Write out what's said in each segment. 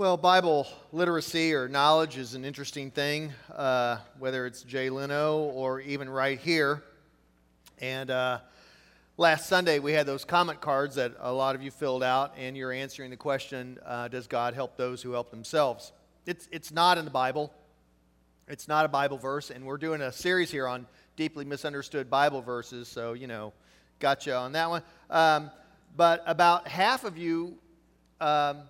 Well, Bible literacy or knowledge is an interesting thing, uh, whether it's Jay Leno or even right here. And uh, last Sunday, we had those comment cards that a lot of you filled out, and you're answering the question uh, Does God help those who help themselves? It's, it's not in the Bible, it's not a Bible verse, and we're doing a series here on deeply misunderstood Bible verses, so, you know, gotcha on that one. Um, but about half of you. Um,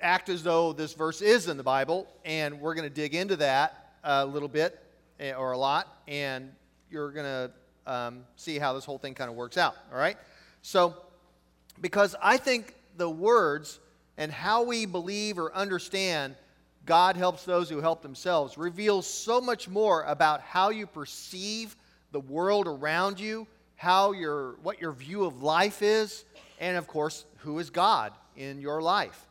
act as though this verse is in the Bible, and we're going to dig into that a little bit eh, or a lot, and you're going to um, see how this whole thing kind of works out. All right? So, because I think the words and how we believe or understand God helps those who help themselves reveals so much more about how you perceive the world around you, how your what your view of life is, and of course, who is God in your life.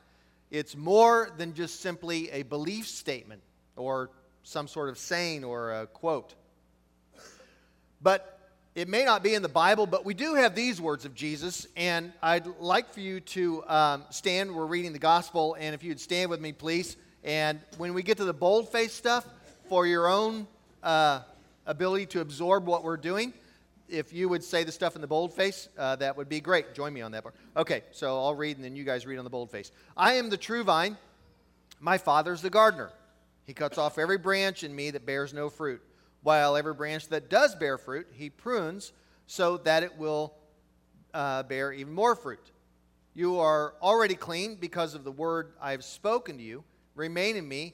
It's more than just simply a belief statement or some sort of saying or a quote. But it may not be in the Bible, but we do have these words of Jesus, and I'd like for you to um, stand. We're reading the gospel, and if you'd stand with me, please. And when we get to the bold-faced stuff, for your own uh, ability to absorb what we're doing, if you would say the stuff in the boldface, uh, that would be great. Join me on that part. Okay, so I'll read and then you guys read on the boldface. I am the true vine. My father's the gardener. He cuts off every branch in me that bears no fruit, while every branch that does bear fruit, he prunes so that it will uh, bear even more fruit. You are already clean because of the word I have spoken to you. Remain in me,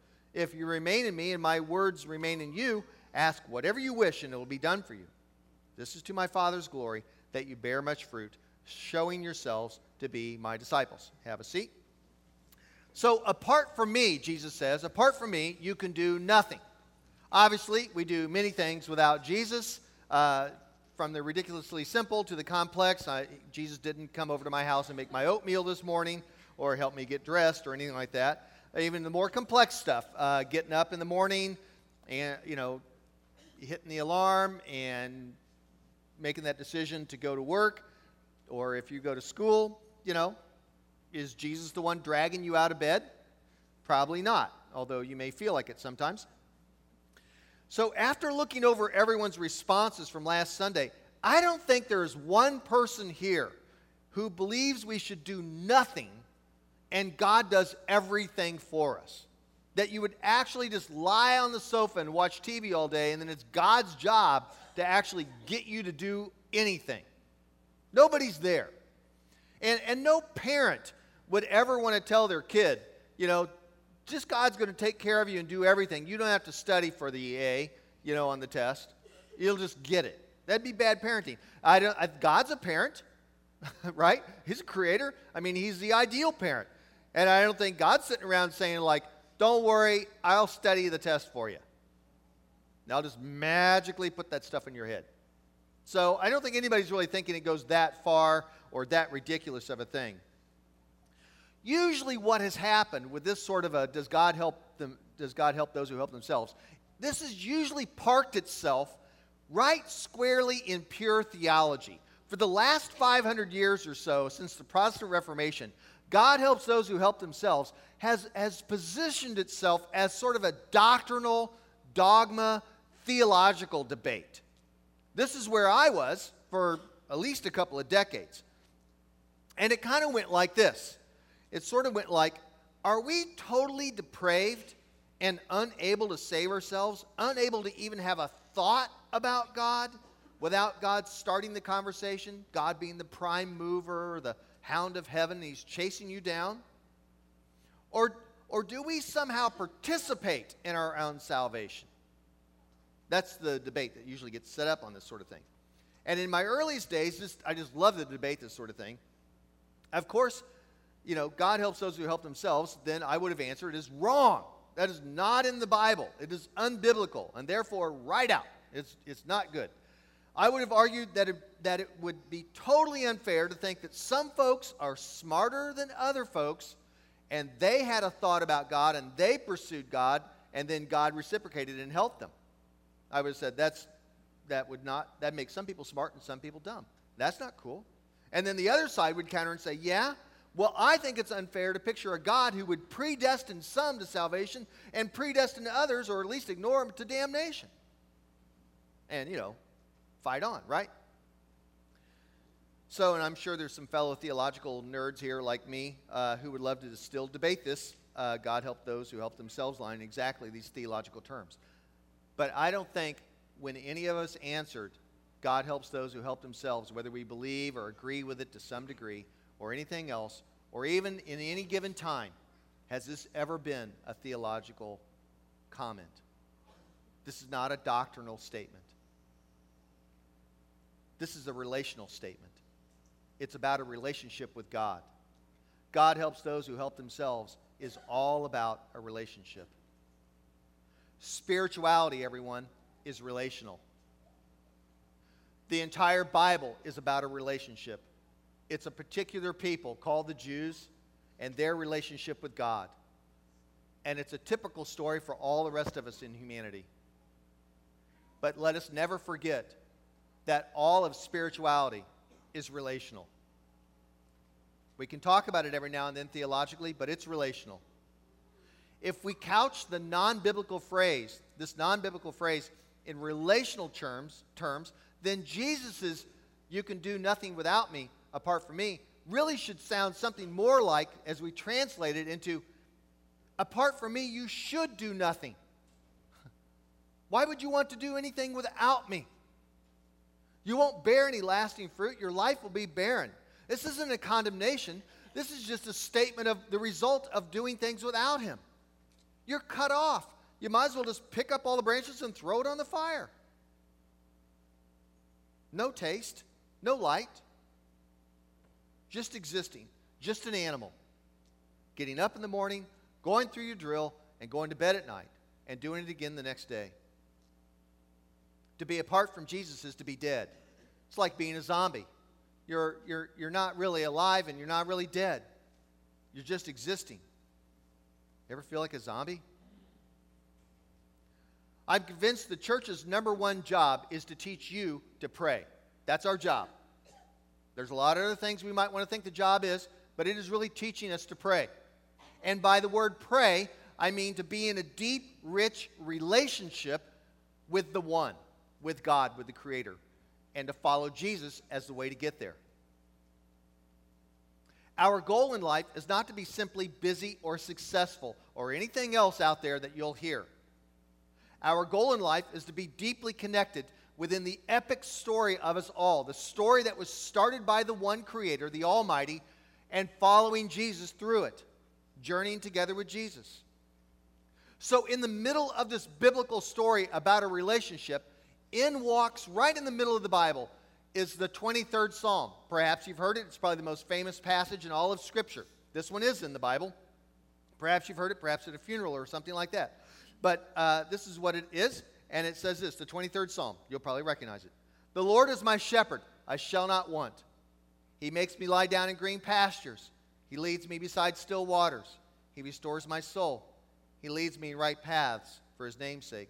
If you remain in me and my words remain in you, ask whatever you wish and it will be done for you. This is to my Father's glory that you bear much fruit, showing yourselves to be my disciples. Have a seat. So, apart from me, Jesus says, apart from me, you can do nothing. Obviously, we do many things without Jesus, uh, from the ridiculously simple to the complex. I, Jesus didn't come over to my house and make my oatmeal this morning or help me get dressed or anything like that even the more complex stuff, uh, getting up in the morning and, you know, hitting the alarm and making that decision to go to work, or if you go to school, you know, is Jesus the one dragging you out of bed? Probably not, although you may feel like it sometimes. So, after looking over everyone's responses from last Sunday, I don't think there's one person here who believes we should do nothing and God does everything for us. That you would actually just lie on the sofa and watch TV all day, and then it's God's job to actually get you to do anything. Nobody's there. And, and no parent would ever want to tell their kid, you know, just God's going to take care of you and do everything. You don't have to study for the A, you know, on the test. You'll just get it. That'd be bad parenting. I don't, I, God's a parent, right? He's a creator. I mean, he's the ideal parent. And I don't think God's sitting around saying, like, don't worry, I'll study the test for you. And I'll just magically put that stuff in your head. So I don't think anybody's really thinking it goes that far or that ridiculous of a thing. Usually, what has happened with this sort of a does God help them, does God help those who help themselves? This has usually parked itself right squarely in pure theology. For the last 500 years or so, since the Protestant Reformation, God helps those who help themselves, has, has positioned itself as sort of a doctrinal, dogma, theological debate. This is where I was for at least a couple of decades. And it kind of went like this it sort of went like, are we totally depraved and unable to save ourselves, unable to even have a thought about God without God starting the conversation, God being the prime mover, the hound of heaven, he's chasing you down? Or, or do we somehow participate in our own salvation? That's the debate that usually gets set up on this sort of thing. And in my earliest days, just, I just love to debate this sort of thing. Of course, you know, God helps those who help themselves, then I would have answered is wrong. That is not in the Bible. It is unbiblical, and therefore, right out. It's, it's not good. I would have argued that it, that it would be totally unfair to think that some folks are smarter than other folks, and they had a thought about God, and they pursued God, and then God reciprocated and helped them. I would have said that's that would not that makes some people smart and some people dumb. That's not cool. And then the other side would counter and say, yeah, well, I think it's unfair to picture a God who would predestine some to salvation and predestine others, or at least ignore them, to damnation. And, you know, fight on, right? So, and I'm sure there's some fellow theological nerds here like me uh, who would love to still debate this. Uh, God help those who help themselves line exactly these theological terms. But I don't think when any of us answered, God helps those who help themselves, whether we believe or agree with it to some degree, or anything else, or even in any given time, has this ever been a theological comment. This is not a doctrinal statement. This is a relational statement. It's about a relationship with God. God helps those who help themselves is all about a relationship. Spirituality, everyone, is relational. The entire Bible is about a relationship. It's a particular people called the Jews and their relationship with God. And it's a typical story for all the rest of us in humanity. But let us never forget that all of spirituality is relational. We can talk about it every now and then theologically, but it's relational. If we couch the non biblical phrase, this non biblical phrase, in relational terms, terms, then Jesus' you can do nothing without me apart from me really should sound something more like, as we translate it into, apart from me, you should do nothing. Why would you want to do anything without me? You won't bear any lasting fruit. Your life will be barren. This isn't a condemnation. This is just a statement of the result of doing things without Him. You're cut off. You might as well just pick up all the branches and throw it on the fire. No taste, no light, just existing, just an animal. Getting up in the morning, going through your drill, and going to bed at night, and doing it again the next day. To be apart from Jesus is to be dead. It's like being a zombie. You're, you're, you're not really alive and you're not really dead. You're just existing. You ever feel like a zombie? I'm convinced the church's number one job is to teach you to pray. That's our job. There's a lot of other things we might want to think the job is, but it is really teaching us to pray. And by the word pray, I mean to be in a deep, rich relationship with the one, with God, with the Creator, and to follow Jesus as the way to get there. Our goal in life is not to be simply busy or successful or anything else out there that you'll hear. Our goal in life is to be deeply connected within the epic story of us all, the story that was started by the one Creator, the Almighty, and following Jesus through it, journeying together with Jesus. So, in the middle of this biblical story about a relationship, in walks right in the middle of the Bible is the 23rd Psalm. Perhaps you've heard it. It's probably the most famous passage in all of Scripture. This one is in the Bible. Perhaps you've heard it, perhaps at a funeral or something like that. But uh, this is what it is and it says this the 23rd Psalm. You'll probably recognize it. The Lord is my shepherd, I shall not want. He makes me lie down in green pastures. He leads me beside still waters. He restores my soul. He leads me in right paths for his name's sake.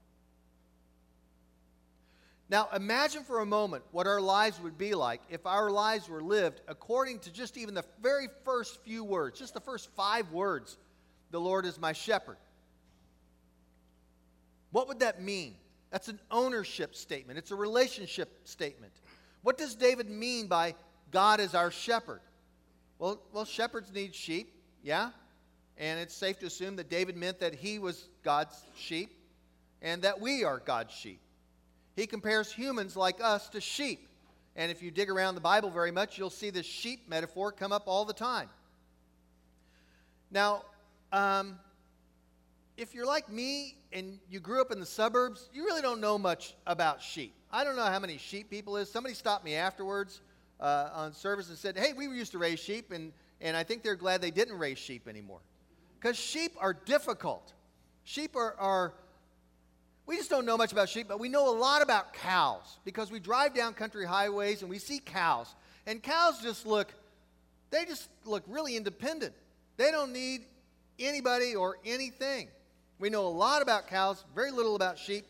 Now, imagine for a moment what our lives would be like if our lives were lived according to just even the very first few words, just the first five words The Lord is my shepherd. What would that mean? That's an ownership statement, it's a relationship statement. What does David mean by God is our shepherd? Well, well shepherds need sheep. Yeah? And it's safe to assume that David meant that he was God's sheep and that we are God's sheep. He compares humans like us to sheep. And if you dig around the Bible very much, you'll see this sheep metaphor come up all the time. Now, um, if you're like me and you grew up in the suburbs, you really don't know much about sheep. I don't know how many sheep people is. Somebody stopped me afterwards uh, on service and said, "Hey, we used to raise sheep, and and I think they're glad they didn't raise sheep anymore, because sheep are difficult. Sheep are, are we just don't know much about sheep, but we know a lot about cows because we drive down country highways and we see cows, and cows just look, they just look really independent. They don't need anybody or anything. We know a lot about cows, very little about sheep.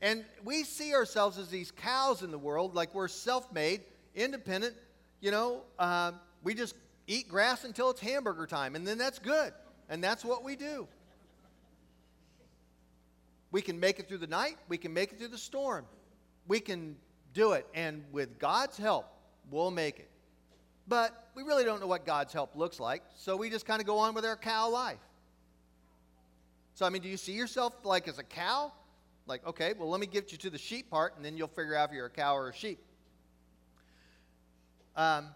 And we see ourselves as these cows in the world, like we're self made, independent. You know, uh, we just eat grass until it's hamburger time, and then that's good. And that's what we do. We can make it through the night, we can make it through the storm. We can do it, and with God's help, we'll make it. But we really don't know what God's help looks like, so we just kind of go on with our cow life. So, I mean, do you see yourself like as a cow? Like, okay, well, let me get you to the sheep part, and then you'll figure out if you're a cow or a sheep. Um,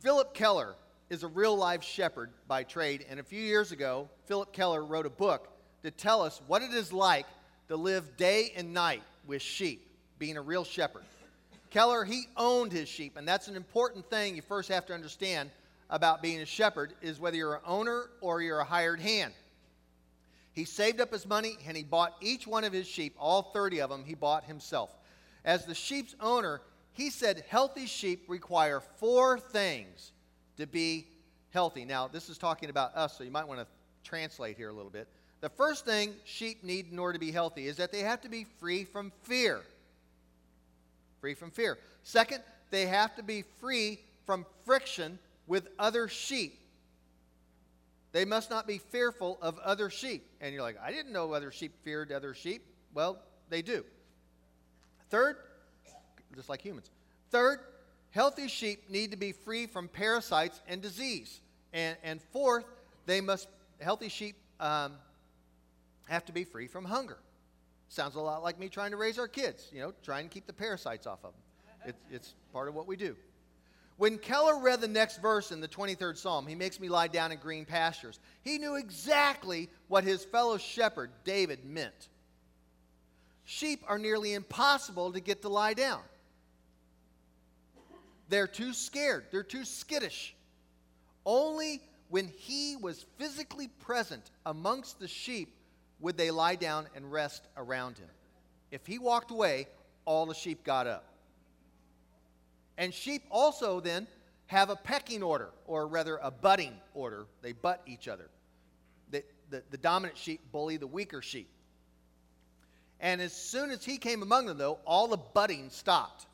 Phillip Keller is a real life shepherd by trade, and a few years ago, Phillip Keller wrote a book to tell us what it is like to live day and night with sheep, being a real shepherd. Keller, he owned his sheep, and that's an important thing you first have to understand about being a shepherd is whether you're an owner or you're a hired hand. He saved up his money and he bought each one of his sheep, all 30 of them, he bought himself. As the sheep's owner, he said healthy sheep require four things to be healthy. Now, this is talking about us, so you might want to translate here a little bit. The first thing sheep need in order to be healthy is that they have to be free from fear. Free from fear. Second, they have to be free from friction with other sheep. They must not be fearful of other sheep. And you're like, I didn't know other sheep feared other sheep. Well, they do. Third, just like humans. Third, healthy sheep need to be free from parasites and disease. And, and fourth, they must, healthy sheep um, have to be free from hunger. Sounds a lot like me trying to raise our kids, you know, trying to keep the parasites off of them. It, it's part of what we do. When Keller read the next verse in the 23rd Psalm, he makes me lie down in green pastures. He knew exactly what his fellow shepherd, David, meant. Sheep are nearly impossible to get to lie down. They're too scared, they're too skittish. Only when he was physically present amongst the sheep would they lie down and rest around him. If he walked away, all the sheep got up. And sheep also then have a pecking order, or rather a butting order. They butt each other. The, the, the dominant sheep bully the weaker sheep. And as soon as he came among them, though, all the butting stopped.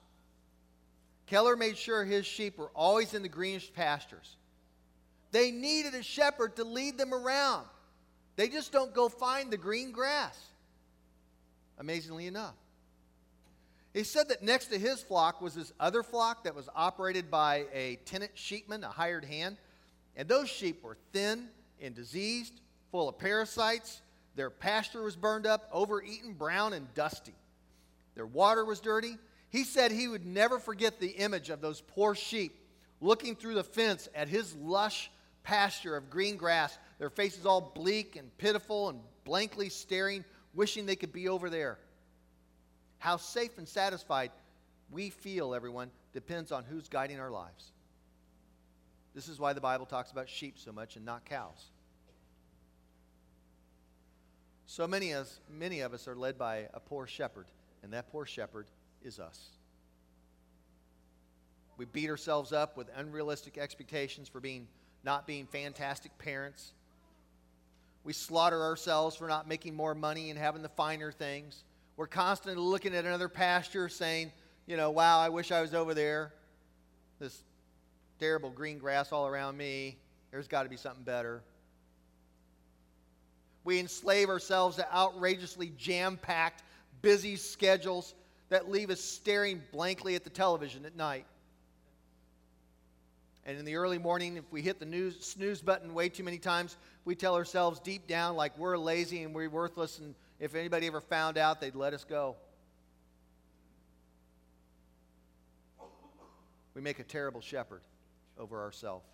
Keller made sure his sheep were always in the greenish pastures. They needed a shepherd to lead them around. They just don't go find the green grass, amazingly enough. He said that next to his flock was this other flock that was operated by a tenant sheepman, a hired hand. And those sheep were thin and diseased, full of parasites. Their pasture was burned up, overeaten, brown, and dusty. Their water was dirty. He said he would never forget the image of those poor sheep looking through the fence at his lush pasture of green grass, their faces all bleak and pitiful and blankly staring, wishing they could be over there. How safe and satisfied we feel, everyone, depends on who's guiding our lives. This is why the Bible talks about sheep so much and not cows. So many of, us, many of us are led by a poor shepherd, and that poor shepherd is us. We beat ourselves up with unrealistic expectations for being not being fantastic parents. We slaughter ourselves for not making more money and having the finer things. We're constantly looking at another pasture saying, you know, wow, I wish I was over there. This terrible green grass all around me. There's got to be something better. We enslave ourselves to outrageously jam packed, busy schedules that leave us staring blankly at the television at night. And in the early morning, if we hit the news, snooze button way too many times, we tell ourselves deep down, like we're lazy and we're worthless, and if anybody ever found out, they'd let us go. We make a terrible shepherd over ourselves.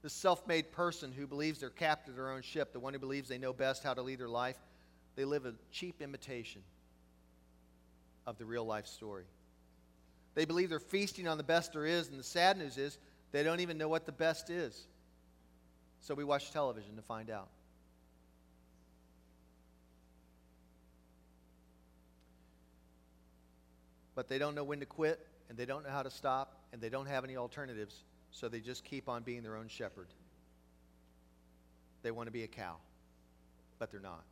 The self made person who believes they're captain of their own ship, the one who believes they know best how to lead their life, they live a cheap imitation of the real life story. They believe they're feasting on the best there is, and the sad news is they don't even know what the best is. So we watch television to find out. But they don't know when to quit, and they don't know how to stop, and they don't have any alternatives, so they just keep on being their own shepherd. They want to be a cow, but they're not.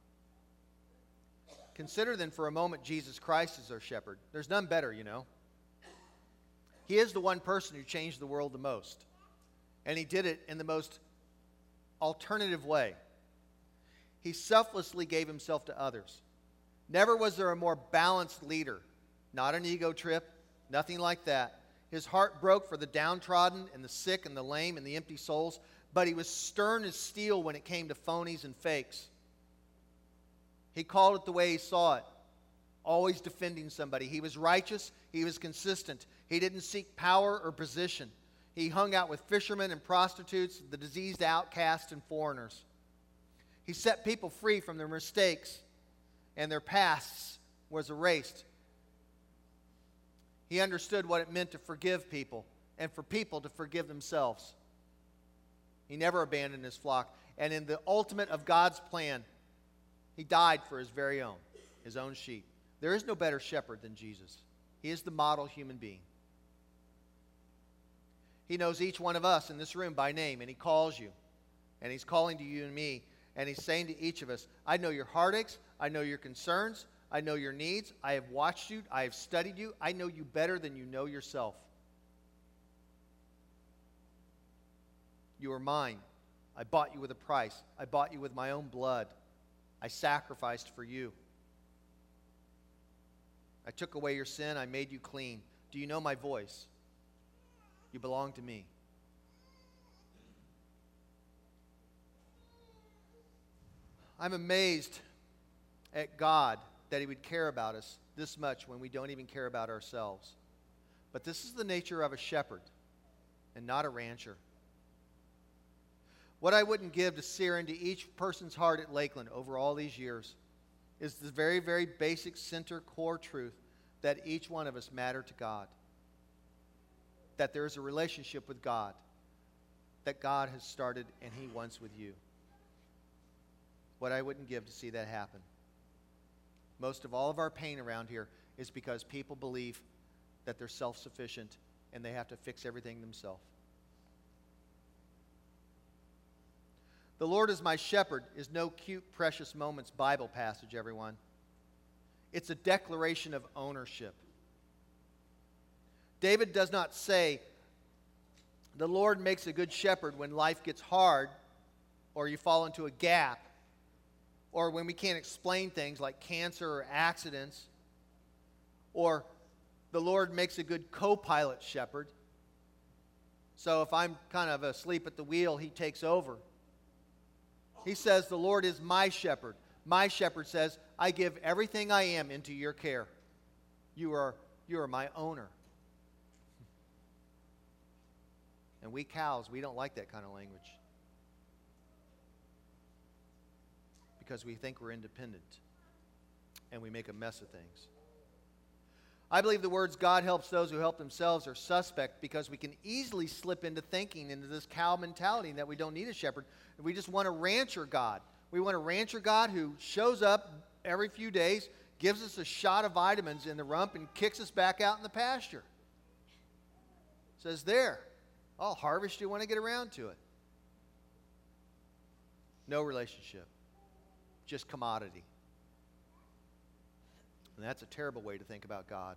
Consider then for a moment Jesus Christ as our shepherd. There's none better, you know. He is the one person who changed the world the most. And he did it in the most alternative way. He selflessly gave himself to others. Never was there a more balanced leader. Not an ego trip, nothing like that. His heart broke for the downtrodden and the sick and the lame and the empty souls, but he was stern as steel when it came to phonies and fakes. He called it the way he saw it, always defending somebody. He was righteous, he was consistent. He didn't seek power or position. He hung out with fishermen and prostitutes, the diseased outcasts and foreigners. He set people free from their mistakes and their pasts was erased. He understood what it meant to forgive people and for people to forgive themselves. He never abandoned his flock. And in the ultimate of God's plan, he died for his very own, his own sheep. There is no better shepherd than Jesus. He is the model human being. He knows each one of us in this room by name, and He calls you. And He's calling to you and me, and He's saying to each of us, I know your heartaches, I know your concerns, I know your needs, I have watched you, I have studied you, I know you better than you know yourself. You are mine. I bought you with a price, I bought you with my own blood. I sacrificed for you. I took away your sin. I made you clean. Do you know my voice? You belong to me. I'm amazed at God that He would care about us this much when we don't even care about ourselves. But this is the nature of a shepherd and not a rancher. What I wouldn't give to sear into each person's heart at Lakeland over all these years is the very, very basic center core truth that each one of us matter to God. That there is a relationship with God that God has started and He wants with you. What I wouldn't give to see that happen. Most of all of our pain around here is because people believe that they're self sufficient and they have to fix everything themselves. The Lord is my shepherd is no cute, precious moments Bible passage, everyone. It's a declaration of ownership. David does not say, The Lord makes a good shepherd when life gets hard or you fall into a gap or when we can't explain things like cancer or accidents or the Lord makes a good co pilot shepherd. So if I'm kind of asleep at the wheel, he takes over. He says, The Lord is my shepherd. My shepherd says, I give everything I am into your care. You are, you are my owner. And we cows, we don't like that kind of language. Because we think we're independent and we make a mess of things. I believe the words God helps those who help themselves are suspect because we can easily slip into thinking into this cow mentality that we don't need a shepherd. We just want a rancher God. We want a rancher God who shows up every few days, gives us a shot of vitamins in the rump, and kicks us back out in the pasture. Says, There, I'll harvest you when I get around to it. No relationship, just commodity. And that's a terrible way to think about God.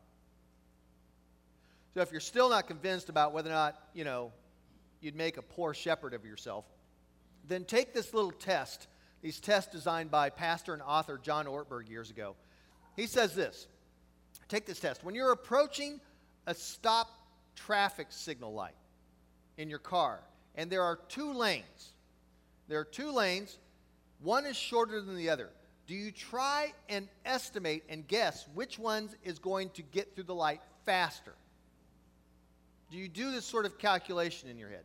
So if you're still not convinced about whether or not, you know, you'd make a poor shepherd of yourself, then take this little test, these tests designed by pastor and author John Ortberg years ago. He says this Take this test. When you're approaching a stop traffic signal light in your car, and there are two lanes, there are two lanes, one is shorter than the other do you try and estimate and guess which one is going to get through the light faster? Do you do this sort of calculation in your head?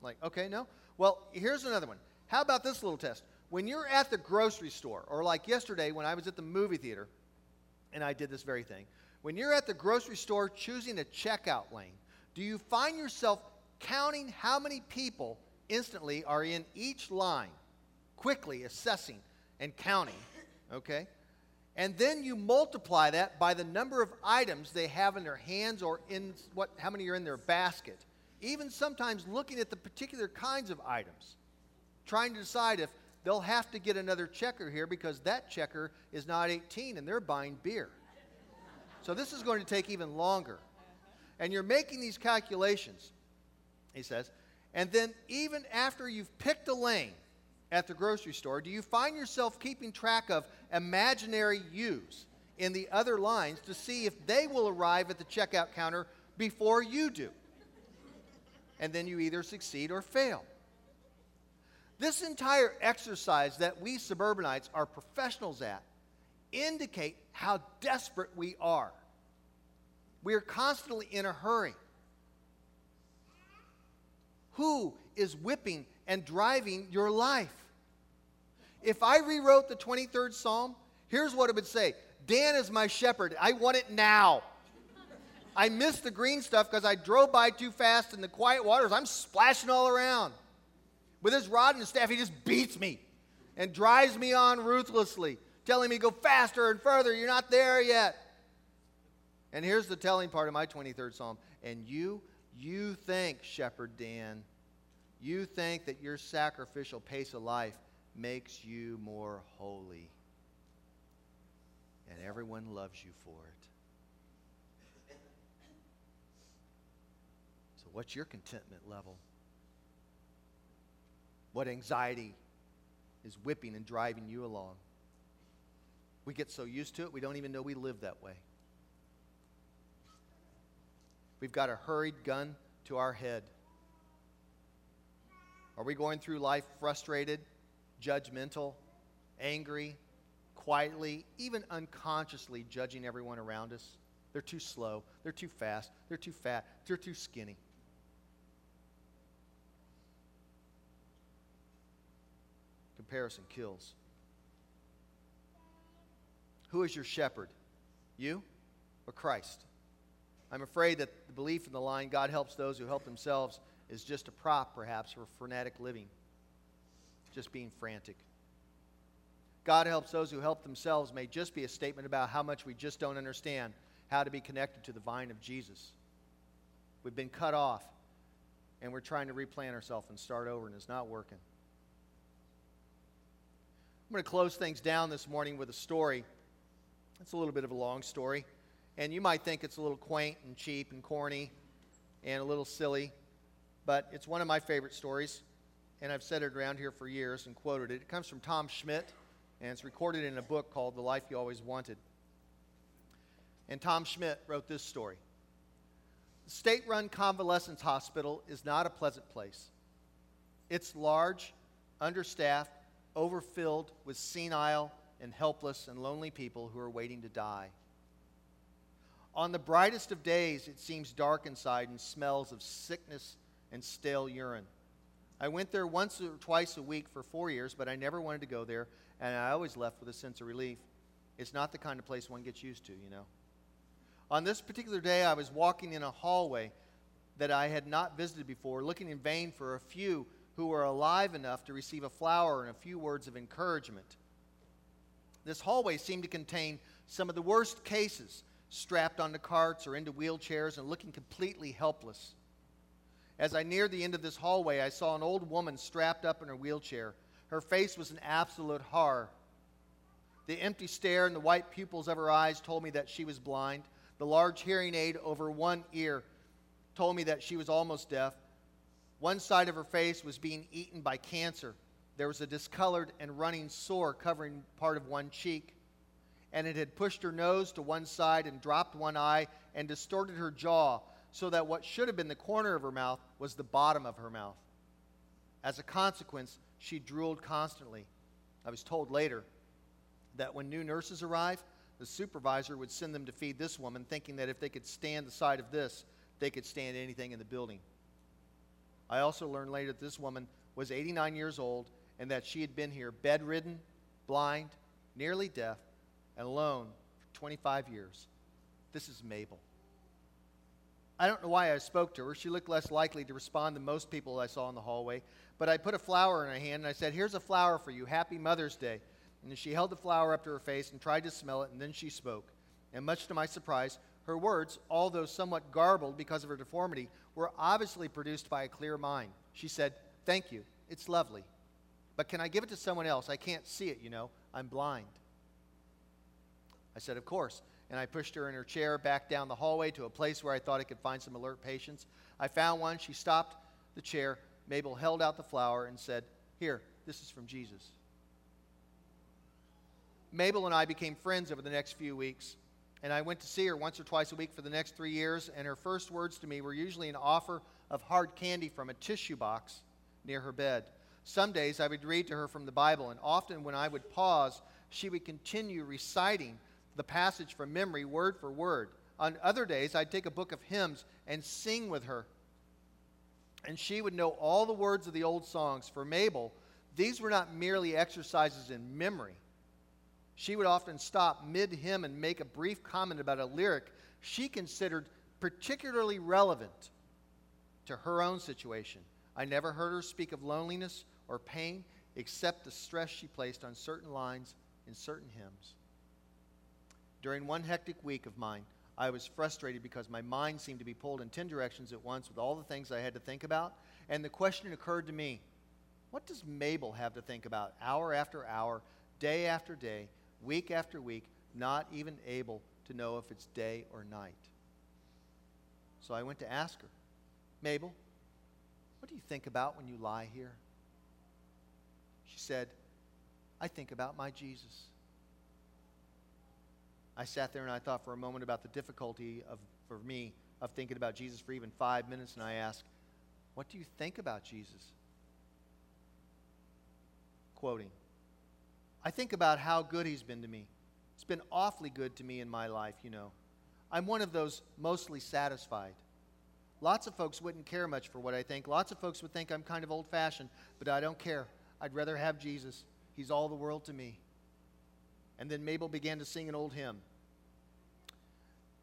Like, okay, no? Well, here's another one. How about this little test? When you're at the grocery store, or like yesterday when I was at the movie theater, and I did this very thing, when you're at the grocery store choosing a checkout lane, do you find yourself counting how many people instantly are in each line, quickly assessing and counting, okay? And then you multiply that by the number of items they have in their hands or in what how many are in their basket. Even sometimes looking at the particular kinds of items, trying to decide if they'll have to get another checker here because that checker is not 18 and they're buying beer. So this is going to take even longer. And you're making these calculations, he says. And then, even after you've picked a lane at the grocery store, do you find yourself keeping track of imaginary yous in the other lines to see if they will arrive at the checkout counter before you do? And then you either succeed or fail. This entire exercise that we suburbanites are professionals at indicate how desperate we are. We are constantly in a hurry. Who is whipping and driving your life? If I rewrote the 23rd Psalm, here's what it would say Dan is my shepherd. I want it now. I missed the green stuff because I drove by too fast in the quiet waters. I'm splashing all around. With his rod and his staff, he just beats me and drives me on ruthlessly telling me go faster and further. You're not there yet. And here's the telling part of my 23rd Psalm. And you, you think, Shepherd Dan, you think that your sacrificial pace of life makes you more holy. And everyone loves you for it. So, what's your contentment level? What anxiety is whipping and driving you along? We get so used to it, we don't even know we live that way. We've got a hurried gun to our head. Are we going through life frustrated, judgmental, angry, quietly, even unconsciously judging everyone around us? They're too slow, they're too fast, they're too fat, they're too skinny. Comparison kills. Who is your shepherd? You or Christ? I'm afraid that the belief in the line, God helps those who help themselves, is just a prop, perhaps, for frenetic living, just being frantic. God helps those who help themselves may just be a statement about how much we just don't understand how to be connected to the vine of Jesus. We've been cut off, and we're trying to replant ourselves and start over, and it's not working. I'm going to close things down this morning with a story it's a little bit of a long story. And you might think it's a little quaint and cheap and corny and a little silly, but it's one of my favorite stories. And I've said it around here for years and quoted it. It comes from Tom Schmidt, and it's recorded in a book called The Life You Always Wanted. And Tom Schmidt wrote this story The state run convalescence hospital is not a pleasant place. It's large, understaffed, overfilled with senile, and helpless and lonely people who are waiting to die. On the brightest of days, it seems dark inside and smells of sickness and stale urine. I went there once or twice a week for four years, but I never wanted to go there, and I always left with a sense of relief. It's not the kind of place one gets used to, you know. On this particular day, I was walking in a hallway that I had not visited before, looking in vain for a few who were alive enough to receive a flower and a few words of encouragement. This hallway seemed to contain some of the worst cases, strapped onto carts or into wheelchairs and looking completely helpless. As I neared the end of this hallway, I saw an old woman strapped up in her wheelchair. Her face was an absolute horror. The empty stare and the white pupils of her eyes told me that she was blind. The large hearing aid over one ear told me that she was almost deaf. One side of her face was being eaten by cancer. There was a discolored and running sore covering part of one cheek, and it had pushed her nose to one side and dropped one eye and distorted her jaw so that what should have been the corner of her mouth was the bottom of her mouth. As a consequence, she drooled constantly. I was told later that when new nurses arrived, the supervisor would send them to feed this woman, thinking that if they could stand the sight of this, they could stand anything in the building. I also learned later that this woman was 89 years old and that she had been here bedridden, blind, nearly deaf, and alone for 25 years. This is Mabel. I don't know why I spoke to her. She looked less likely to respond than most people I saw in the hallway. But I put a flower in her hand and I said, Here's a flower for you. Happy Mother's Day. And she held the flower up to her face and tried to smell it, and then she spoke. And much to my surprise, her words, although somewhat garbled because of her deformity, were obviously produced by a clear mind. She said, Thank you. It's lovely. But can I give it to someone else? I can't see it, you know. I'm blind. I said, Of course and I pushed her in her chair back down the hallway to a place where I thought I could find some alert patients. I found one. She stopped the chair. Mabel held out the flower and said, Here, this is from Jesus. Mabel and I became friends over the next few weeks, and I went to see her once or twice a week for the next three years, and her first words to me were usually an offer of hard candy from a tissue box near her bed. Some days I would read to her from the Bible, and often when I would pause, she would continue reciting the passage from memory, word for word. On other days, I'd take a book of hymns and sing with her. And she would know all the words of the old songs. For Mabel, these were not merely exercises in memory. She would often stop mid hymn and make a brief comment about a lyric she considered particularly relevant to her own situation. I never heard her speak of loneliness or pain except the stress she placed on certain lines in certain hymns. During one hectic week of mine, I was frustrated because my mind seemed to be pulled in 10 directions at once with all the things I had to think about. And the question occurred to me what does Mabel have to think about hour after hour, day after day, week after week, not even able to know if it's day or night? So I went to ask her, Mabel, what do you think about when you lie here? She said, I think about my Jesus. I sat there and I thought for a moment about the difficulty of, for me of thinking about Jesus for even five minutes, and I asked, What do you think about Jesus? Quoting, I think about how good he's been to me. It's been awfully good to me in my life, you know. I'm one of those mostly satisfied. Lots of folks wouldn't care much for what I think. Lots of folks would think I'm kind of old fashioned, but I don't care. I'd rather have Jesus. He's all the world to me. And then Mabel began to sing an old hymn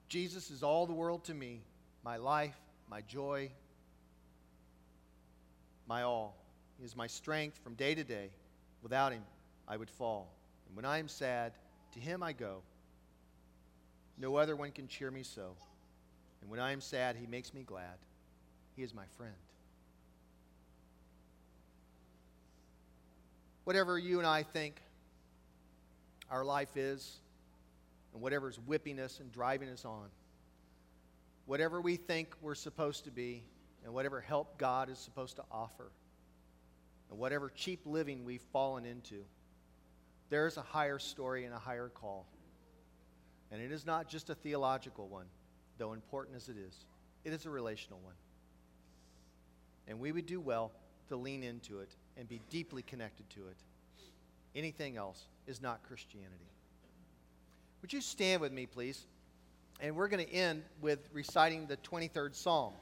Jesus is all the world to me, my life, my joy, my all. He is my strength from day to day. Without him, I would fall. And when I am sad, to him I go. No other one can cheer me so. And when I am sad, he makes me glad. He is my friend. Whatever you and I think our life is and whatever is whipping us and driving us on. Whatever we think we're supposed to be and whatever help God is supposed to offer and whatever cheap living we've fallen into, there is a higher story and a higher call. And it is not just a theological one, though important as it is, it is a relational one. And we would do well to lean into it and be deeply connected to it. Anything else is not Christianity. Would you stand with me, please? And we're going to end with reciting the 23rd Psalm.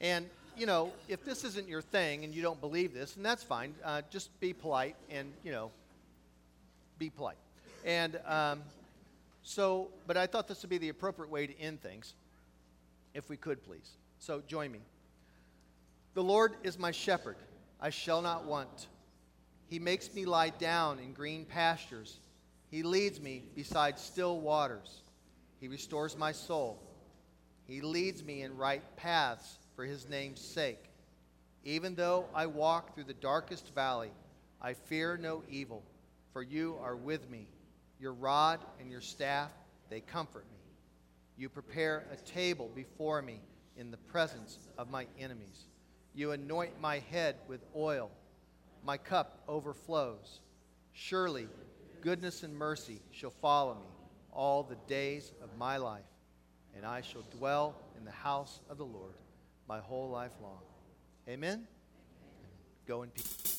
And, you know, if this isn't your thing and you don't believe this, and that's fine, uh, just be polite and, you know, be polite. And um, so, but I thought this would be the appropriate way to end things, if we could, please. So join me. The Lord is my shepherd, I shall not want. He makes me lie down in green pastures. He leads me beside still waters. He restores my soul. He leads me in right paths for his name's sake. Even though I walk through the darkest valley, I fear no evil, for you are with me. Your rod and your staff, they comfort me. You prepare a table before me in the presence of my enemies. You anoint my head with oil. My cup overflows. Surely goodness and mercy shall follow me all the days of my life, and I shall dwell in the house of the Lord my whole life long. Amen? Go in peace.